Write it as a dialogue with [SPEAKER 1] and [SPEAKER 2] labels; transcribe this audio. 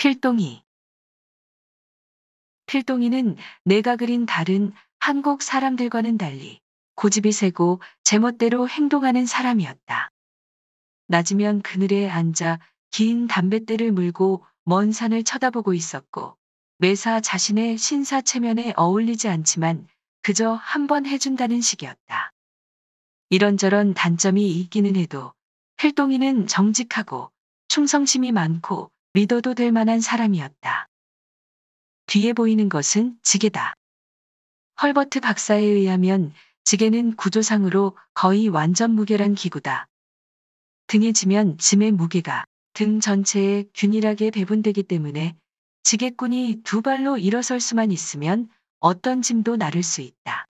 [SPEAKER 1] 필동이 필동이는 내가 그린 다른 한국 사람들과는 달리 고집이 세고 제멋대로 행동하는 사람이었다. 낮이면 그늘에 앉아 긴 담뱃대를 물고 먼 산을 쳐다보고 있었고 매사 자신의 신사 체면에 어울리지 않지만 그저 한 번 해준다는 식이었다. 이런저런 단점이 있기는 해도 필동이는 정직하고 충성심이 많고 믿어도 될 만한 사람이었다. 뒤에 보이는 것은 지게다. 헐버트 박사에 의하면 지게는 구조상으로 거의 완전 무결한 기구다. 등에 지면 짐의 무게가 등 전체에 균일하게 배분되기 때문에 지게꾼이 두 발로 일어설 수만 있으면 어떤 짐도 나를 수 있다.